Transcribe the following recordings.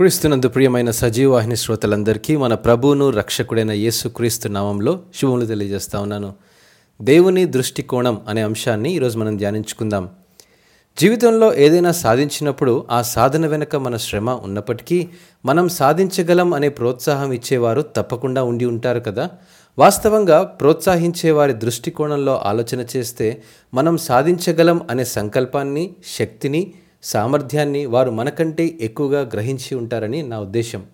క్రీస్తునందు ప్రియమైన సజీవాహిని శ్రోతలందరికీ మన ప్రభువును రక్షకుడైన యేసు క్రీస్తు నామంలో శుభములు తెలియజేస్తా ఉన్నాను. దేవుని దృష్టికోణం అనే అంశాన్ని ఈరోజు మనం ధ్యానించుకుందాం. జీవితంలో ఏదైనా సాధించినప్పుడు ఆ సాధన వెనుక మన శ్రమ ఉన్నప్పటికీ మనం సాధించగలం అనే ప్రోత్సాహం ఇచ్చేవారు తప్పకుండా ఉండి ఉంటారు కదా? వాస్తవంగా ప్రోత్సహించే వారి దృష్టికోణంలో ఆలోచన చేస్తే మనం సాధించగలం అనే సంకల్పాన్ని శక్తిని సామర్థ్యాన్ని వారు మనకంటే ఎక్కువగా గ్రహించి ఉంటారని నా ఉద్దేశం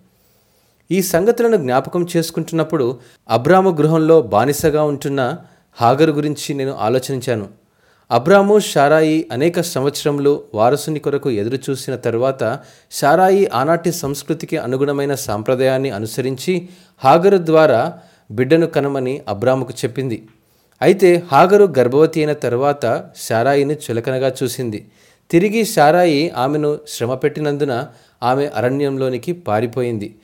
ఈ సంగతులను జ్ఞాపకం చేసుకుంటున్నప్పుడు అబ్రాము గృహంలో బానిసగా ఉంటున్న హాగరు గురించి నేను ఆలోచించాను. అబ్రాము షారాయి అనేక సంవత్సరములు వారసుని కొరకు ఎదురుచూసిన తర్వాత తరువాత షారాయి ఆనాటి సంస్కృతికి అనుగుణమైన సాంప్రదాయాన్ని అనుసరించి హాగరు ద్వారా బిడ్డను కనమని అబ్రాముకు చెప్పింది. అయితే హాగరు గర్భవతి అయిన తర్వాత షారాయిని చులకనగా చూసింది. తిరిగి షారాయి ఆమెను శ్రమ పెట్టినందున ఆమె అరణ్యంలోనికి పారిపోయింది.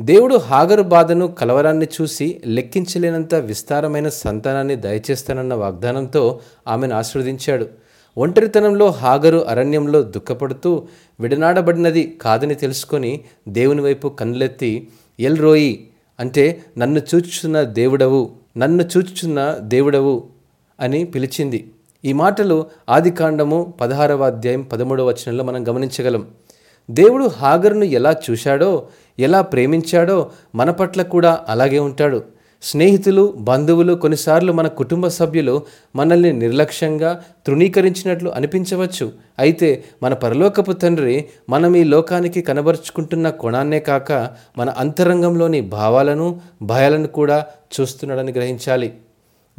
దేవుడు హాగరు బాధను కలవరాన్ని చూసి లెక్కించలేనంత విస్తారమైన సంతానాన్ని దయచేస్తానన్న వాగ్దానంతో ఆమెను ఆశీర్వదించాడు. ఒంటరితనంలో హాగరు అరణ్యంలో దుఃఖపడుతూ విడనాడబడినది కాదని తెలుసుకొని దేవుని వైపు కన్నులెత్తి ఎల్ రోయి అంటే నన్ను చూచుచున్న దేవుడవు నన్ను చూచుచున్న దేవుడవు అని పిలిచింది. ఈ మాటలు ఆదికాండము పదహారవ అధ్యాయం పదమూడవ వచనంలో మనం గమనించగలం. దేవుడు హాగరును ఎలా చూశాడో ఎలా ప్రేమించాడో మన పట్ల కూడా అలాగే ఉంటాడు. స్నేహితులు బంధువులు కొన్నిసార్లు మన కుటుంబ సభ్యులు మనల్ని నిర్లక్ష్యంగా తృణీకరించినట్లు అనిపించవచ్చు. అయితే మన పరలోకపు తండ్రి మనం ఈ లోకానికి కనబరుచుకుంటున్న కోణాన్నే కాక మన అంతరంగంలోని భావాలను భయాలను కూడా చూస్తున్నాడని గ్రహించాలి.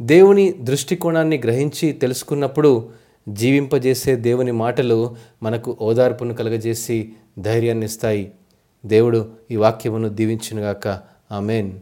దేవుని దృష్టికోణాన్ని గ్రహించి తెలుసుకున్నప్పుడు జీవింపజేసే దేవుని మాటలు మనకు ఓదార్పును కలగజేసి ధైర్యాన్ని ఇస్తాయి దేవుడు ఈ వాక్యమును దీవించినగాక. ఆమెన్.